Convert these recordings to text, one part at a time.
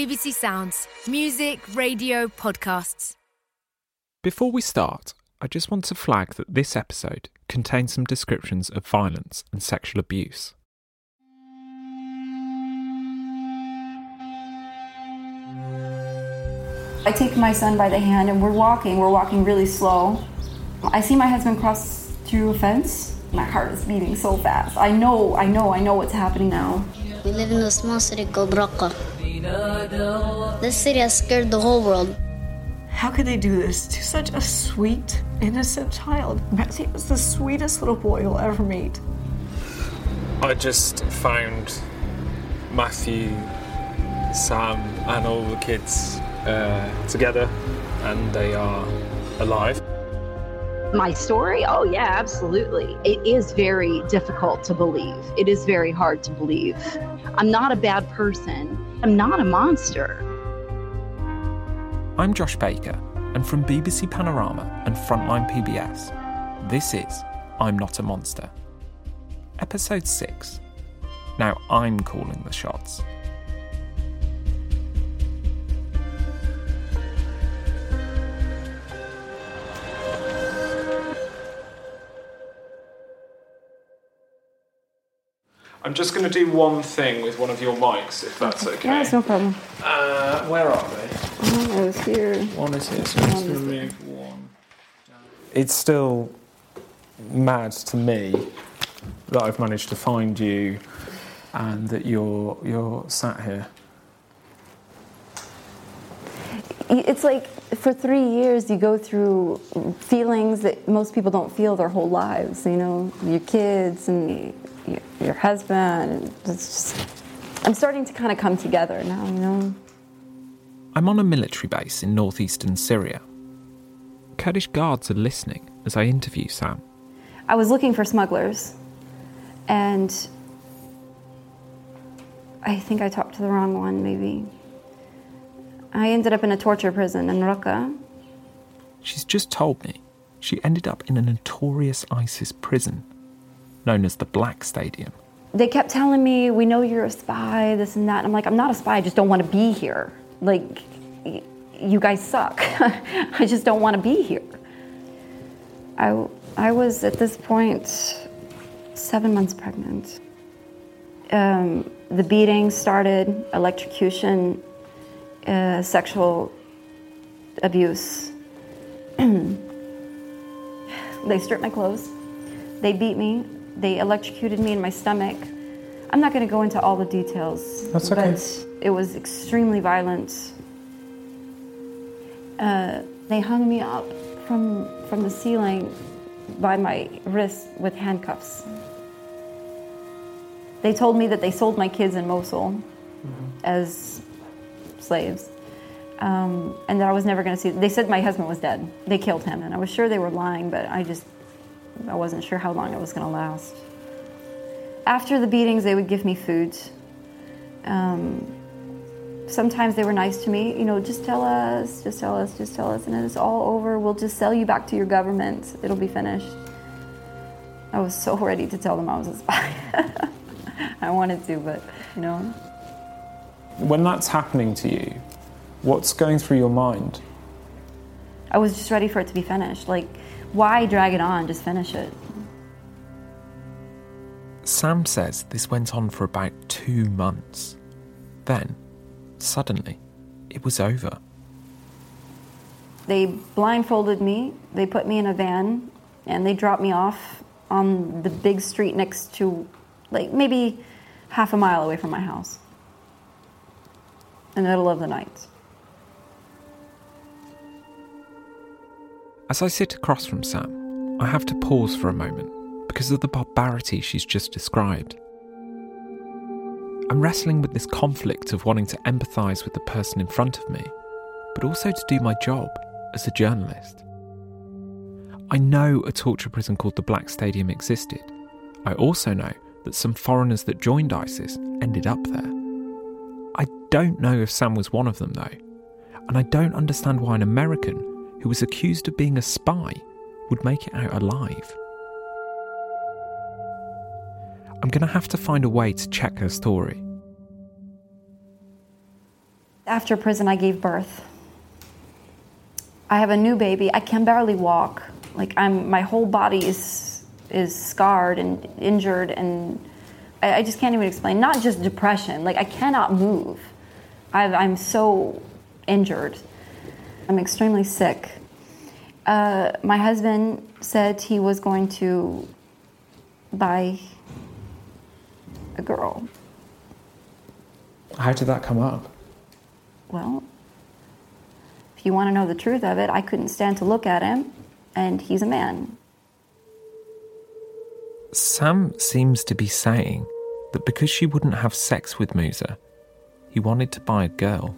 BBC Sounds, music, radio, podcasts. Before we start, I just want to flag that this episode contains some descriptions of violence and sexual abuse. I take my son by the hand and we're walking. We're walking really slow. I see my husband cross through a fence. My heart is beating so fast. I know, I know, I know what's happening now. We live in a small city called Raqqa. This city has scared the whole world. How could they do this to such a sweet, innocent child? Matthew was the sweetest little boy you'll ever meet. I just found Matthew, Sam, and all the kids uh, together, and they are alive. My story? Oh, yeah, absolutely. It is very difficult to believe. It is very hard to believe. I'm not a bad person. I'm not a monster. I'm Josh Baker, and from BBC Panorama and Frontline PBS, this is I'm Not a Monster. Episode 6. Now I'm calling the shots. I'm just going to do one thing with one of your mics, if that's okay. Yeah, it's no problem. Uh, where are they? One is here. One is here, so I'm just One going to is move one. It's still mad to me that I've managed to find you and that you're you're sat here. It's like for three years you go through feelings that most people don't feel their whole lives. You know, your kids and your, your husband. It's just, I'm starting to kind of come together now. You know. I'm on a military base in northeastern Syria. Kurdish guards are listening as I interview Sam. I was looking for smugglers, and I think I talked to the wrong one. Maybe. I ended up in a torture prison in Raqqa. She's just told me she ended up in a notorious ISIS prison known as the Black Stadium. They kept telling me, "We know you're a spy, this and that." And I'm like, "I'm not a spy. I just don't want to be here. Like, you guys suck. I just don't want to be here." I I was at this point seven months pregnant. Um, the beating started, electrocution, uh, sexual abuse. they stripped my clothes. They beat me. They electrocuted me in my stomach. I'm not going to go into all the details. That's okay. But it was extremely violent. Uh, they hung me up from from the ceiling by my wrist with handcuffs. They told me that they sold my kids in Mosul as slaves, um, and that I was never going to see. They said my husband was dead. They killed him, and I was sure they were lying, but I just I wasn't sure how long it was going to last. After the beatings, they would give me food. Um, sometimes they were nice to me. You know, just tell us, just tell us, just tell us, and it's all over. We'll just sell you back to your government. It'll be finished. I was so ready to tell them I was a spy. I wanted to, but you know. When that's happening to you, what's going through your mind? I was just ready for it to be finished. Like, why drag it on? Just finish it. Sam says this went on for about two months. Then, suddenly, it was over. They blindfolded me, they put me in a van, and they dropped me off on the big street next to, like, maybe half a mile away from my house in the middle of the night. As I sit across from Sam, I have to pause for a moment because of the barbarity she's just described. I'm wrestling with this conflict of wanting to empathise with the person in front of me, but also to do my job as a journalist. I know a torture prison called the Black Stadium existed. I also know that some foreigners that joined ISIS ended up there. I don't know if Sam was one of them, though, and I don't understand why an American who was accused of being a spy would make it out alive. I'm going to have to find a way to check her story. After prison, I gave birth. I have a new baby. I can barely walk. Like I'm, my whole body is is scarred and injured, and I, I just can't even explain. Not just depression. Like I cannot move. I've, I'm so injured. I'm extremely sick. Uh, my husband said he was going to buy a girl. How did that come up? Well, if you want to know the truth of it, I couldn't stand to look at him, and he's a man. Sam seems to be saying that because she wouldn't have sex with Musa, he wanted to buy a girl.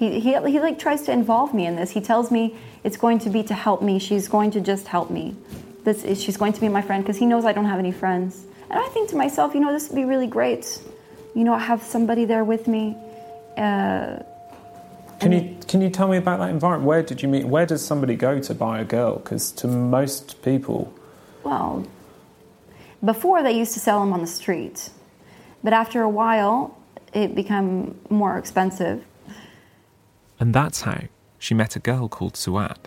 He, he, he like tries to involve me in this. He tells me it's going to be to help me. She's going to just help me. This is, she's going to be my friend because he knows I don't have any friends. And I think to myself, you know, this would be really great. You know, I have somebody there with me. Uh, can you can you tell me about that environment? Where did you meet? Where does somebody go to buy a girl? Because to most people, well, before they used to sell them on the street, but after a while, it became more expensive. And that's how she met a girl called Suad.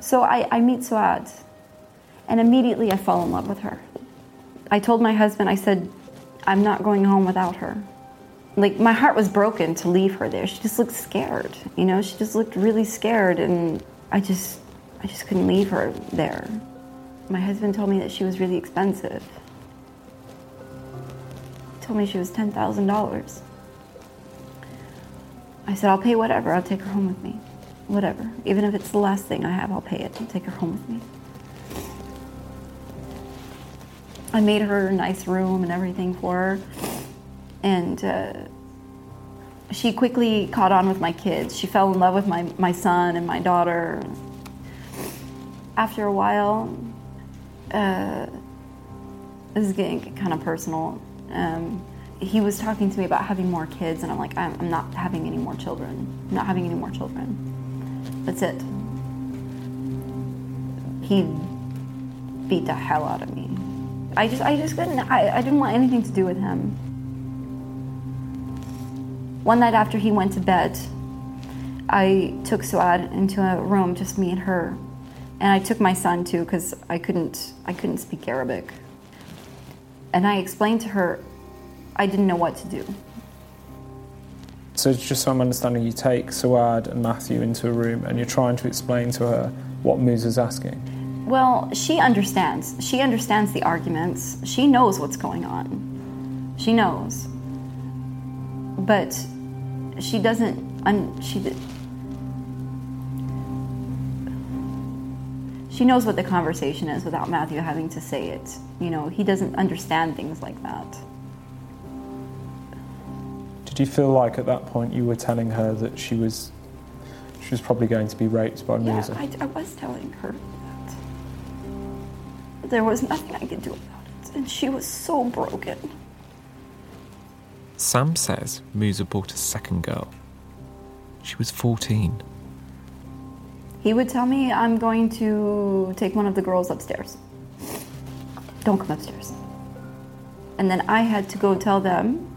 So I, I meet Suad, and immediately I fall in love with her. I told my husband, I said, I'm not going home without her. Like, my heart was broken to leave her there. She just looked scared, you know? She just looked really scared, and I just, I just couldn't leave her there. My husband told me that she was really expensive. Told me she was $10,000. I said, I'll pay whatever. I'll take her home with me. Whatever. Even if it's the last thing I have, I'll pay it. I'll take her home with me. I made her a nice room and everything for her. And uh, she quickly caught on with my kids. She fell in love with my, my son and my daughter. After a while, uh, this is getting kind of personal. Um, he was talking to me about having more kids, and I'm like, I'm, I'm not having any more children. I'm not having any more children. That's it. He beat the hell out of me. I just, I just couldn't, I, I didn't want anything to do with him. One night after he went to bed, I took Suad into a room, just me and her. And I took my son too, because I couldn't, I couldn't speak Arabic. And I explained to her I didn't know what to do. So, just so I'm understanding, you take Suad and Matthew into a room and you're trying to explain to her what Musa's asking. Well, she understands. She understands the arguments. She knows what's going on. She knows. But she doesn't. Un- she. She knows what the conversation is without Matthew having to say it. You know, he doesn't understand things like that. Did you feel like at that point you were telling her that she was she was probably going to be raped by Yeah, Musa? I, I was telling her that. There was nothing I could do about it, and she was so broken. Sam says Musa bought a second girl. She was 14. He would tell me, I'm going to take one of the girls upstairs. Don't come upstairs. And then I had to go tell them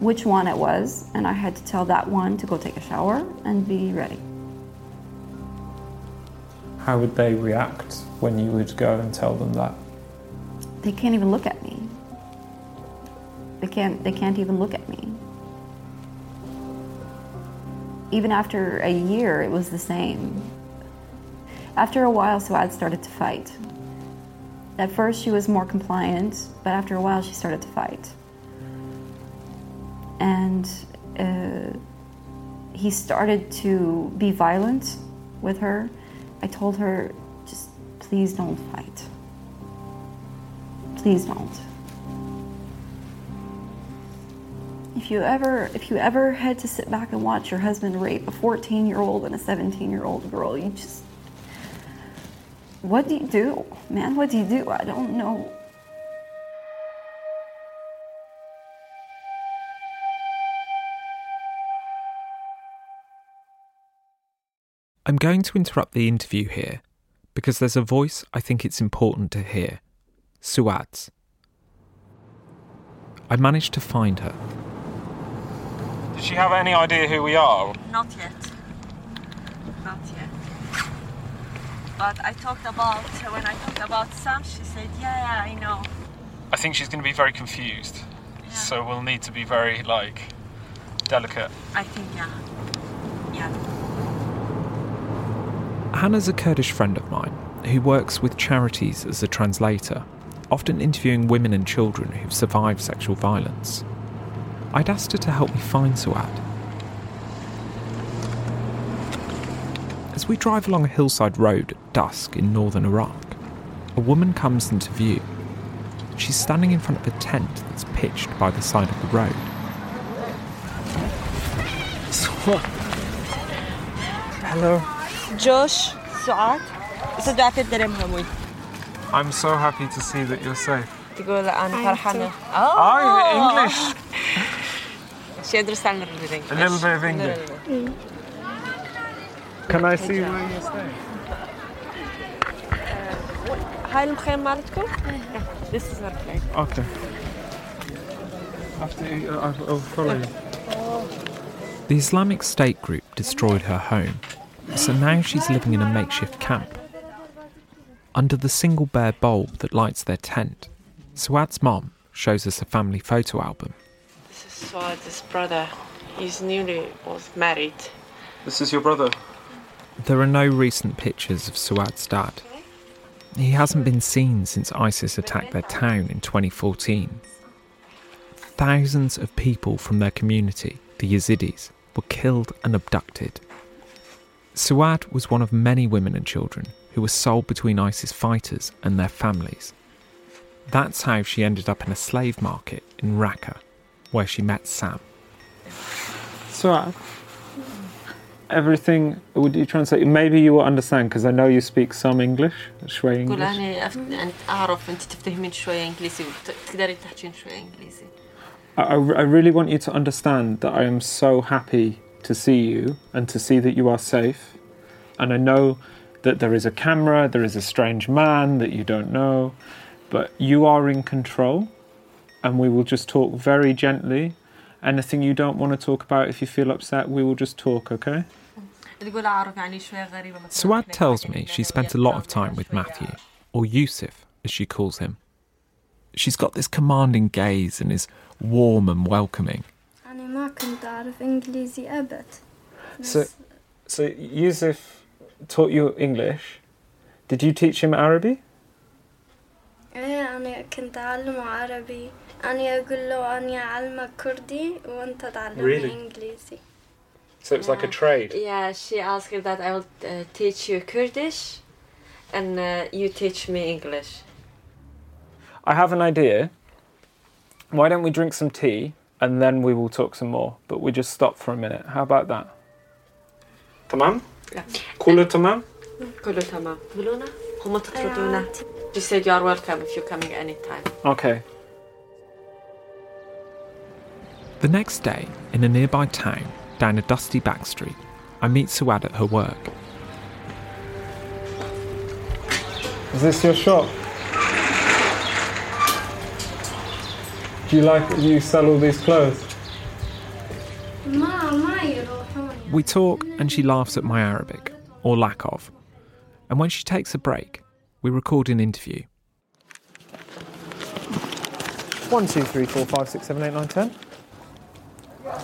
which one it was, and I had to tell that one to go take a shower and be ready. How would they react when you would go and tell them that? They can't even look at me. They can't they can't even look at me. Even after a year it was the same. After a while Suad started to fight. At first she was more compliant, but after a while she started to fight. And uh, he started to be violent with her. I told her, just please don't fight. Please don't. If you ever if you ever had to sit back and watch your husband rape a 14-year-old and a 17-year-old girl, you just what do you do? Man, what do you do? I don't know. I'm going to interrupt the interview here because there's a voice I think it's important to hear Suad's. I managed to find her. Does she have any idea who we are? Not yet. Not yet. But I talked about, when I talked about Sam, she said, yeah, yeah, I know. I think she's going to be very confused. So we'll need to be very, like, delicate. I think, yeah. Yeah. Hannah's a Kurdish friend of mine who works with charities as a translator, often interviewing women and children who've survived sexual violence. I'd asked her to help me find Suad. As we drive along a hillside road at dusk in northern Iraq, a woman comes into view. She's standing in front of a tent that's pitched by the side of the road. Hello. جوش سعاد صدقت الدرهم هموي I'm so happy to see that you're safe. تقول أنا فرحانة Oh, English. She understands a little bit English. A little bit of English. Can I see where you're staying? هاي المخيم مالتكم؟ This is our place. Okay. After you, I'll I'll follow you. The Islamic State group destroyed her home, so now she's living in a makeshift camp. Under the single bare bulb that lights their tent, Suad's mom shows us a family photo album. This is Suad's brother. He's newly was married. This is your brother. There are no recent pictures of Suad's dad. He hasn't been seen since ISIS attacked their town in 2014. Thousands of people from their community, the Yazidis, were killed and abducted. Suad was one of many women and children who were sold between ISIS fighters and their families. That's how she ended up in a slave market in Raqqa, where she met Sam. So, everything, would you translate? Maybe you will understand because I know you speak some English, شوي قول English. أنا أف- أنت أعرف أنت تفهمين شوية إنجليزي وتقدري تحكين شوية إنجليزي. I, I I really want you to understand that I am so happy to see you and to see that you are safe. And I know that there is a camera, there is a strange man that you don't know, but you are in control. And we will just talk very gently. Anything you don't want to talk about, if you feel upset, we will just talk, okay? Suad tells me she spent a lot of time with Matthew, or Yusuf as she calls him. She's got this commanding gaze and is warm and welcoming. أنا ما كنت أعرف إنجليزي أبد So, so Yusuf taught you English. Did you teach him Arabic? إيه أنا كنت أعلمه عربي أنا أقول له أنا أعلمك كردي وأنت تعلمني Really? إنجليزي So it's like a trade. Yeah, she asked her that I will uh, teach you Kurdish and uh, you teach me English. I have an idea. Why don't we drink some tea and then we will talk some more? But we just stop for a minute. How about that? تمام؟ Yeah. كله تمام؟ كله تمام. قولونا هم تطردونا. She said you are welcome if you're coming anytime. Okay. The next day, in a nearby town, down a dusty back street, I meet Suad at her work. Is this your shop? Do you like you sell all these clothes? We talk and she laughs at my Arabic, or lack of. And when she takes a break, we record an interview. 1, 2, 3, 4, 5, 6, 7, 8, 9, 10.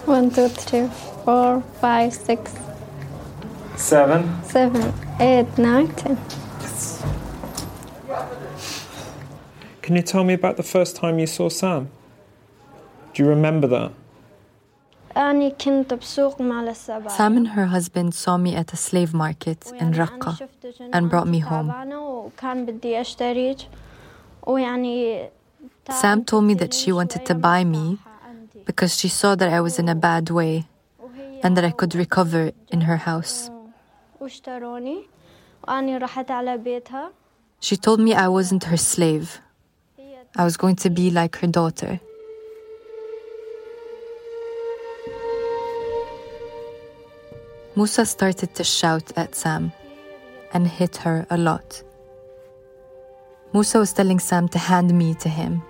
1, 2, 3, 4, 5, 6, 7, 7, 8, 9, 10. Yes. Can you tell me about the first time you saw Sam? Do you remember that? Sam and her husband saw me at a slave market in Raqqa and brought me home. Sam told me that she wanted to buy me because she saw that I was in a bad way and that I could recover in her house. She told me I wasn't her slave. I was going to be like her daughter. Musa started to shout at Sam and hit her a lot. Musa was telling Sam to hand me to him.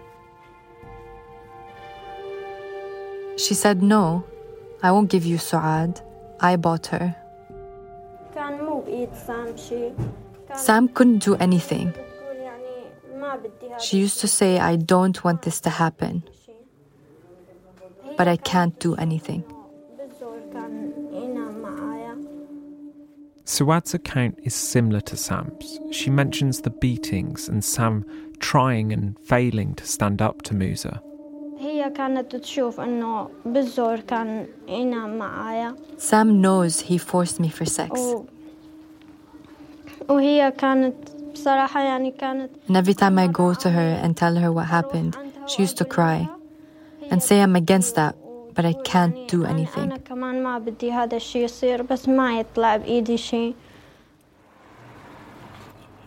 She said, No, I won't give you Suad. I bought her. Sam couldn't do anything. She used to say, I don't want this to happen, but I can't do anything. Suad's account is similar to Sam's. She mentions the beatings and Sam trying and failing to stand up to Musa. Sam knows he forced me for sex. And every time I go to her and tell her what happened, she used to cry and say I'm against that but I can't do anything.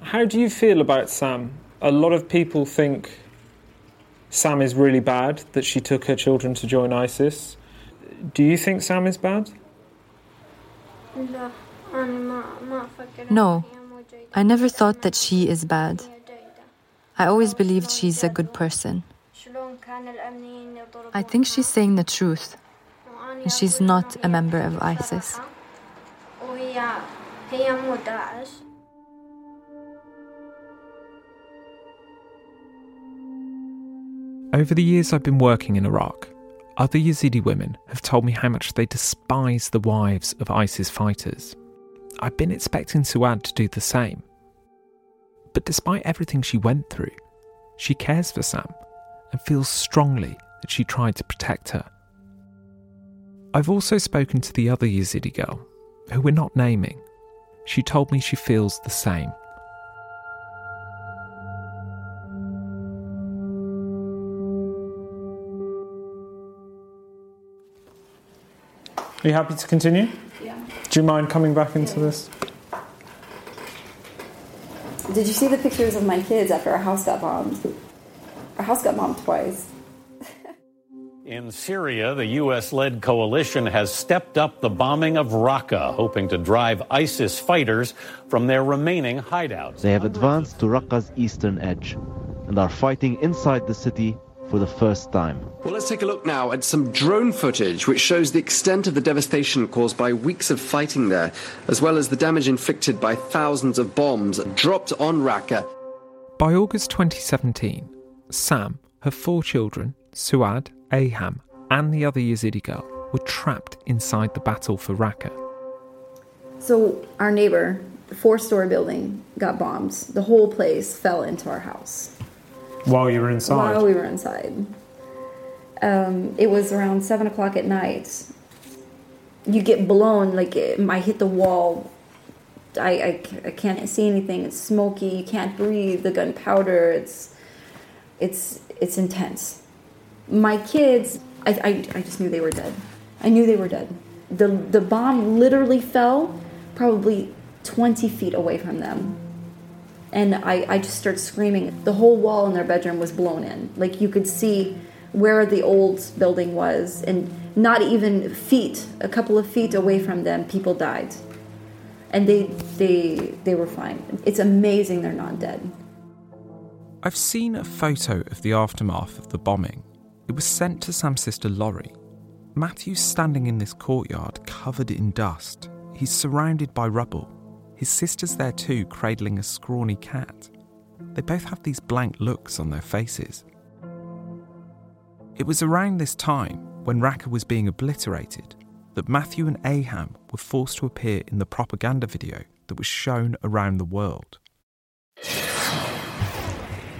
How do you feel about Sam? A lot of people think Sam is really bad that she took her children to join ISIS. Do you think Sam is bad? No, I never thought that she is bad. I always believed she's a good person. I think she's saying the truth, and she's not a member of ISIS. Over the years I've been working in Iraq, other Yazidi women have told me how much they despise the wives of ISIS fighters. I've been expecting Suad to do the same. But despite everything she went through, she cares for Sam and feels strongly that she tried to protect her. I've also spoken to the other Yazidi girl, who we're not naming. She told me she feels the same. Are you happy to continue? Yeah. Do you mind coming back into this? Did you see the pictures of my kids after our house got bombed? Our house got bombed twice. In Syria, the U.S. led coalition has stepped up the bombing of Raqqa, hoping to drive ISIS fighters from their remaining hideouts. They have advanced to Raqqa's eastern edge and are fighting inside the city for the first time. Well, let's take a look now at some drone footage which shows the extent of the devastation caused by weeks of fighting there, as well as the damage inflicted by thousands of bombs dropped on Raqqa. By August 2017, Sam, her four children, Suad, Aham, and the other Yazidi girl were trapped inside the battle for Raqqa. So our neighbor, the four-story building, got bombed. The whole place fell into our house While you were inside? while we were inside. Um, it was around seven o'clock at night. You get blown like it, I hit the wall. I, I, I can't see anything. It's smoky. You can't breathe. The gunpowder. It's it's it's intense. My kids, I, I, I just knew they were dead. I knew they were dead. The the bomb literally fell probably 20 feet away from them. And I, I just started screaming. The whole wall in their bedroom was blown in. Like you could see where the old building was, and not even feet, a couple of feet away from them, people died. And they they they were fine. It's amazing they're not dead. I've seen a photo of the aftermath of the bombing. It was sent to Sam's sister Laurie. Matthew's standing in this courtyard covered in dust. He's surrounded by rubble. His sister's there too, cradling a scrawny cat. They both have these blank looks on their faces. It was around this time, when Raqqa was being obliterated, that Matthew and Aham were forced to appear in the propaganda video that was shown around the world.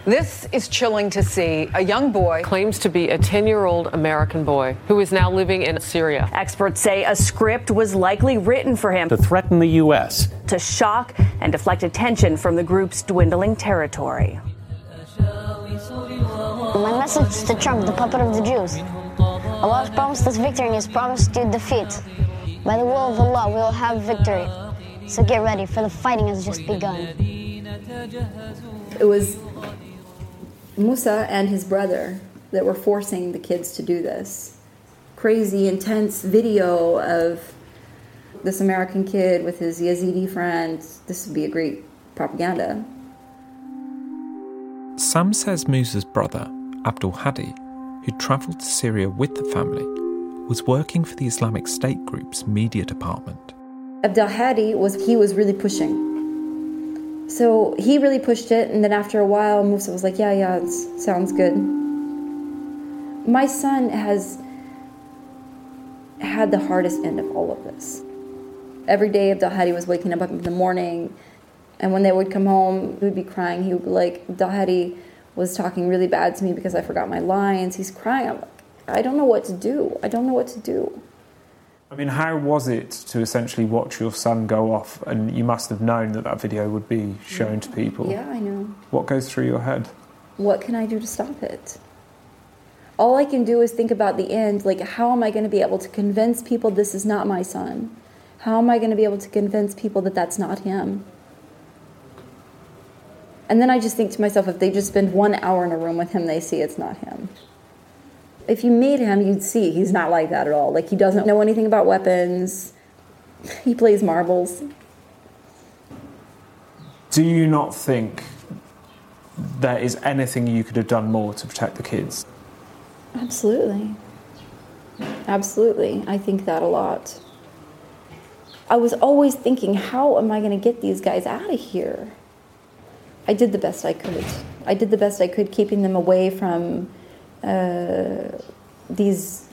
This is chilling to see. A young boy claims to be a 10 year old American boy who is now living in Syria. Experts say a script was likely written for him To threaten the U.S. to shock and deflect attention from the group's dwindling territory. My message to Trump, the puppet of the Jews. Allah has promised us victory and He has promised you defeat. By the will of Allah, we will have victory. So get ready, for the fighting has just begun. It was Musa and his brother that were forcing the kids to do this. Crazy, intense video of this American kid with his Yazidi friend. This would be a great propaganda. Sam says Musa's brother, Abdul Hadi, who travelled to Syria with the family, was working for the Islamic State group's media department. Abdel Hadi was he was really pushing. So he really pushed it, and then after a while, Musa was like, "Yeah, yeah, it sounds good." My son has had the hardest end of all of this. Every day, Abdel Hadi was waking up in the morning, and when they would come home, he would be crying. He would be like, Abdel Hadi was talking really bad to me because I forgot my lines. He's crying. I'm like, I don't know what to do. I don't know what to do. I mean, how was it to essentially watch your son go off? And you must have known that that video would be shown to people. Yeah, I know. What goes through your head? What can I do to stop it? All I can do is think about the end. Like, how am I going to be able to convince people this is not my son? How am I going to be able to convince people that that's not him? And then I just think to myself, if they just spend one hour in a room with him, they see it's not him. If you meet him, you'd see he's not like that at all. Like, he doesn't know anything about weapons, he plays marbles. Do you not think there is anything you could have done more to protect the kids? Absolutely. Absolutely. I think that a lot. I was always thinking, how am I going to get these guys out of here? I did the best I could. I did the best I could, keeping them away from Uh, these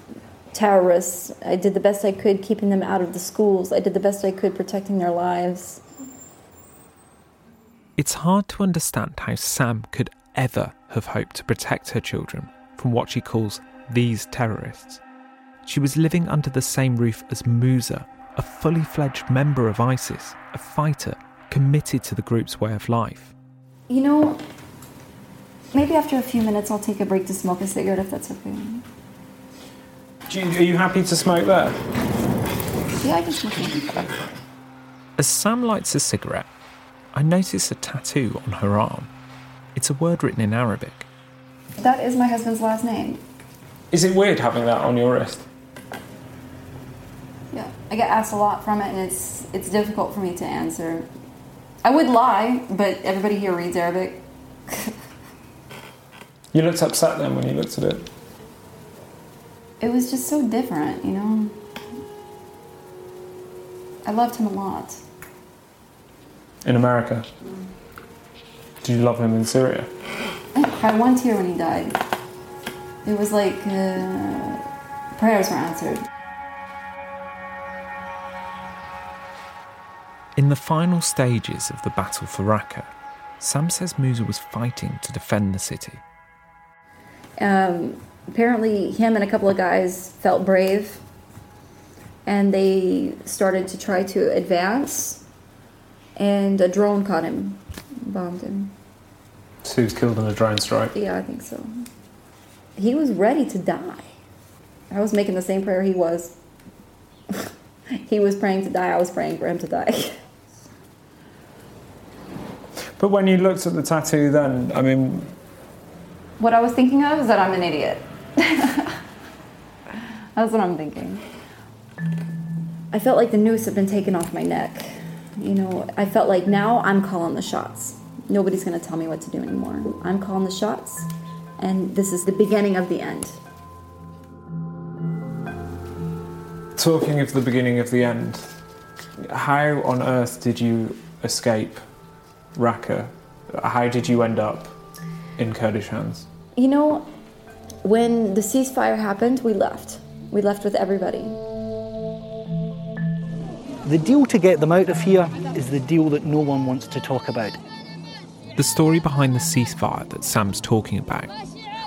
terrorists. I did the best I could, keeping them out of the schools. I did the best I could, protecting their lives. It's hard to understand how Sam could ever have hoped to protect her children from what she calls these terrorists. She was living under the same roof as Musa, a fully fledged member of ISIS, a fighter committed to the group's way of life. You know, maybe after a few minutes I'll take a break to smoke a cigarette if that's okay. Do are you happy to smoke there? Yeah, I can smoke it. As Sam lights a cigarette, I notice a tattoo on her arm. It's a word written in Arabic. That is my husband's last name. Is it weird having that on your wrist? Yeah, I get asked a lot from it, and it's it's difficult for me to answer. I would lie, but everybody here reads Arabic. You looked upset then when you looked at it. It was just so different, you know. I loved him a lot. In America? Did you love him in Syria? I cried one tear when he died. It was like uh, prayers were answered. In the final stages of the battle for Raqqa, Sam says Musa was fighting to defend the city. Um, apparently, him and a couple of guys felt brave and they started to try to advance, and a drone caught him, bombed him. So he was killed in a drone strike? Yeah, I think so. He was ready to die. I was making the same prayer he was. he was praying to die, I was praying for him to die. But when you looked at the tattoo then, I mean, what I was thinking of is that I'm an idiot. That's what I'm thinking. I felt like the noose had been taken off my neck. You know, I felt like now I'm calling the shots. Nobody's going to tell me what to do anymore. I'm calling the shots, and this is the beginning of the end. talking of the beginning of the end, how on earth did you escape Raqqa? How did you end up in Kurdish hands? You know, when the ceasefire happened, we left. We left with everybody. The deal to get them out of here is the deal that no one wants to talk about. The story behind the ceasefire that Sam's talking about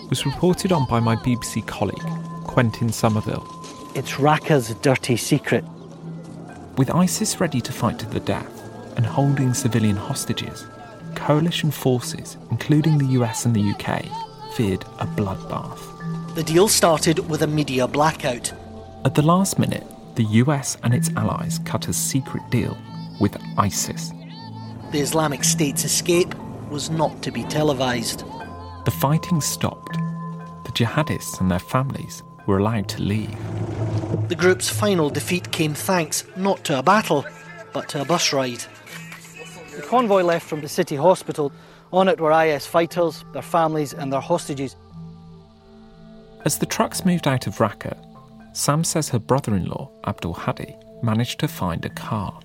was reported on by my BBC colleague, Quentin Sommerville. It's Raqqa's dirty secret. With ISIS ready to fight to the death and holding civilian hostages, coalition forces, including the US and the UK, feared a bloodbath. The deal started with a media blackout. At the last minute, the US and its allies cut a secret deal with ISIS. The Islamic State's escape was not to be televised. The fighting stopped. The jihadists and their families were allowed to leave. The group's final defeat came thanks not to a battle, but to a bus ride. The convoy left from the city hospital. On it were IS fighters, their families, and their hostages. As the trucks moved out of Raqqa, Sam says her brother in law, Abdul Hadi, managed to find a car.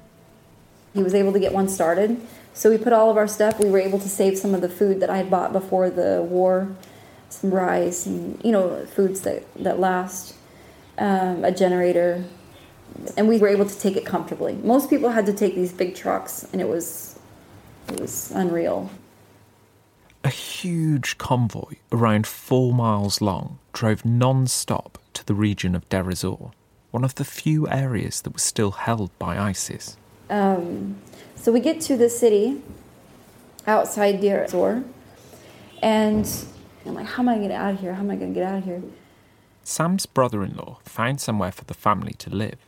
He was able to get one started. So we put all of our stuff. We were able to save some of the food that I had bought before the war, some rice and you know foods that that last, um, a generator, and we were able to take it comfortably. Most people had to take these big trucks, and it was it was unreal. A huge convoy, around four miles long, drove non stop to the region of Deir ez-Zor, one of the few areas that was still held by ISIS. Um, so we get to the city outside Deir ez-Zor, and I'm like, how am I going to get out of here? How am I going to get out of here? Sam's brother in law found somewhere for the family to live.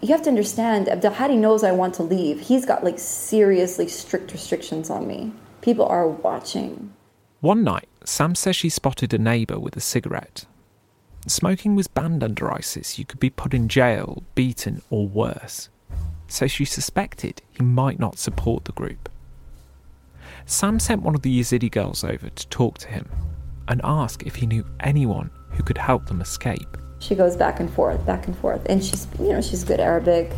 You have to understand, Abdelhadi knows I want to leave. He's got like seriously strict restrictions on me. People are watching. One night, Sam says she spotted a neighbour with a cigarette. Smoking was banned under ISIS. You could be put in jail, beaten, or worse so she suspected he might not support the group. Sam sent one of the Yazidi girls over to talk to him and ask if he knew anyone who could help them escape. She goes back and forth, back and forth, and she's, you know, she's good Arabic.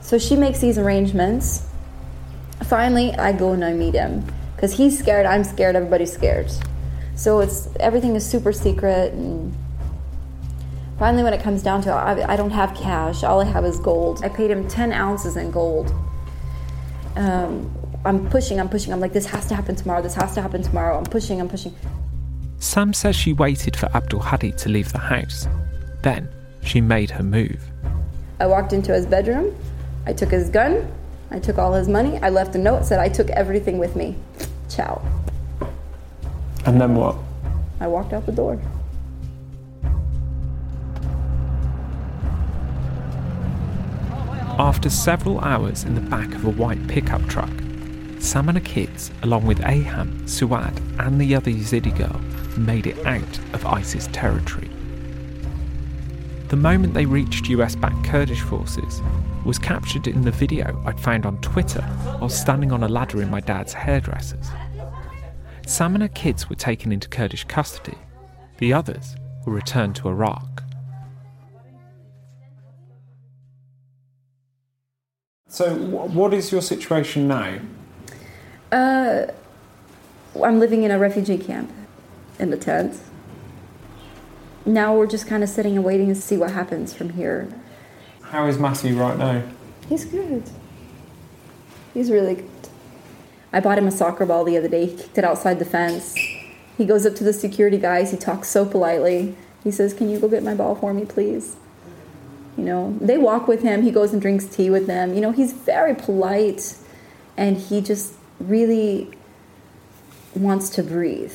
So she makes these arrangements. Finally, I go and I meet him because he's scared, I'm scared, everybody's scared. So it's everything is super secret and Finally, when it comes down to it, I, I don't have cash. All I have is gold. I paid him 10 ounces in gold. Um, I'm pushing, I'm pushing. I'm like, this has to happen tomorrow. This has to happen tomorrow. I'm pushing, I'm pushing. Sam says she waited for Abdul Hadi to leave the house. Then she made her move. I walked into his bedroom. I took his gun. I took all his money. I left a note said I took everything with me. Ciao. And then what? I walked out the door. After several hours in the back of a white pickup truck, Sam and her kids, along with Aham, Suad, and the other Yazidi girl, made it out of ISIS territory. The moment they reached US backed Kurdish forces was captured in the video I'd found on Twitter while standing on a ladder in my dad's hairdresser's. Sam and her kids were taken into Kurdish custody, the others were returned to Iraq. So, what is your situation now? Uh, I'm living in a refugee camp in the tent. Now we're just kind of sitting and waiting to see what happens from here. How is Matthew right now? He's good. He's really good. I bought him a soccer ball the other day. He kicked it outside the fence. He goes up to the security guys. He talks so politely. He says, Can you go get my ball for me, please? You know, they walk with him. He goes and drinks tea with them. You know, he's very polite and he just really wants to breathe.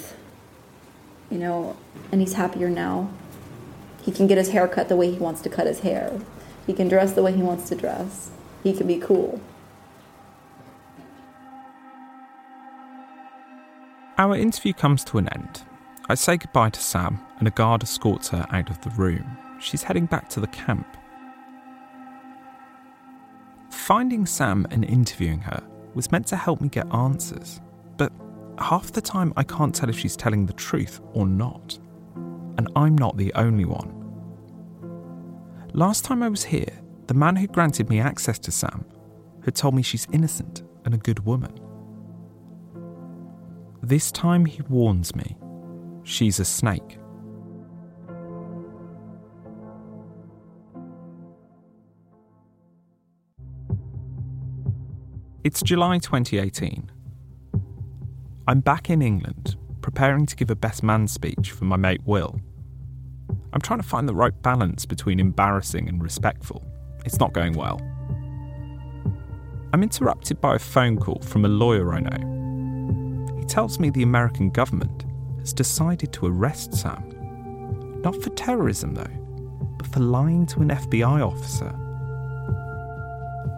You know, and he's happier now. He can get his hair cut the way he wants to cut his hair. He can dress the way he wants to dress. He can be cool. Our interview comes to an end. I say goodbye to Sam, and a guard escorts her out of the room. She's heading back to the camp. Finding Sam and interviewing her was meant to help me get answers, half the time I can't tell if she's telling the truth or not. And I'm not the only one. Last time I was here, the man who granted me access to Sam had told me she's innocent and a good woman. This time he warns me she's a snake. It's July 2018. I'm back in England, preparing to give a best man speech for my mate Will. I'm trying to find the right balance between embarrassing and respectful. It's not going well. I'm interrupted by a phone call from a lawyer I know. He tells me the American government has decided to arrest Sam. Not for terrorism, though, but for lying to an FBI officer.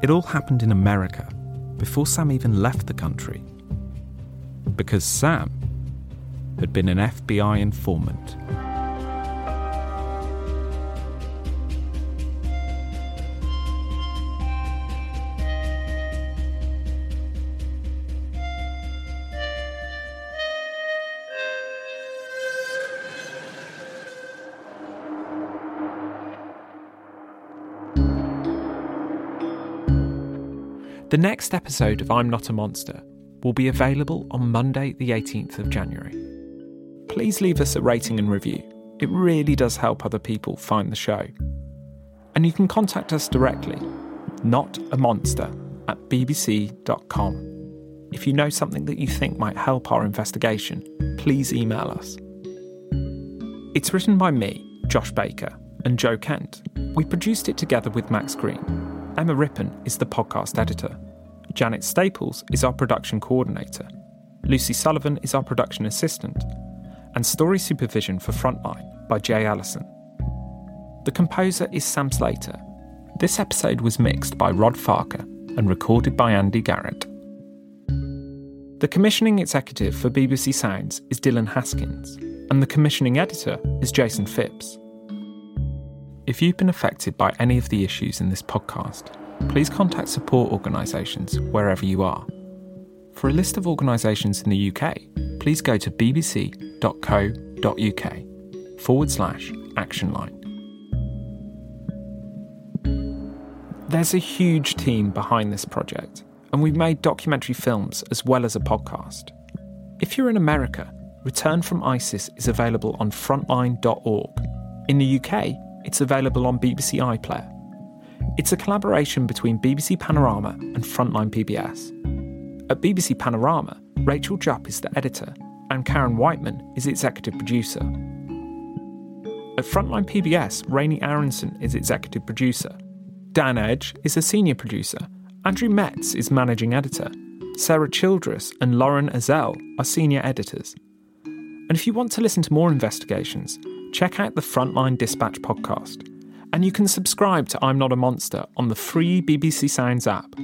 It all happened in America before Sam even left the country because Sam had been an FBI informant. The next episode of I'm Not a Monster will be available on Monday, the 18th of January. Please leave us a rating and review. It really does help other people find the show. And you can contact us directly, not a monster, at bbc.com. If you know something that you think might help our investigation, please email us. It's written by me, Josh Baker, and Joe Kent. We produced it together with Max Green. Emma Rippon is the podcast editor. Janet Staples is our production coordinator. Lucie Sullivan is our production assistant. And story supervision for Frontline by Jay Allison. The composer is Sam Slater. This episode was mixed by Rod Farquhar and recorded by Andy Garrett. The commissioning executive for BBC Sounds is Dylan Haskins, and the commissioning editor is Jason Phipps. If you've been affected by any of the issues in this podcast, please contact support organisations wherever you are. For a list of organisations in the UK, please go to bbc.co.uk forward slash action line. There's a huge team behind this project, and we've made documentary films as well as a podcast. If you're in America, Return from ISIS is available on frontline.org. In the UK, it's available on BBC iPlayer. It's a collaboration between BBC Panorama and Frontline PBS. At BBC Panorama, Rachel Jupp is the editor, and Karen Whiteman is executive producer. At Frontline PBS, Raney Aronson is executive producer. Dan Edge is a senior producer. Andrew Metz is managing editor. Sarah Childress and Lauren Ezell are senior editors. And if you want to listen to more investigations, check out the Frontline Dispatch podcast. And you can subscribe to I'm Not a Monster on the free BBC Sounds app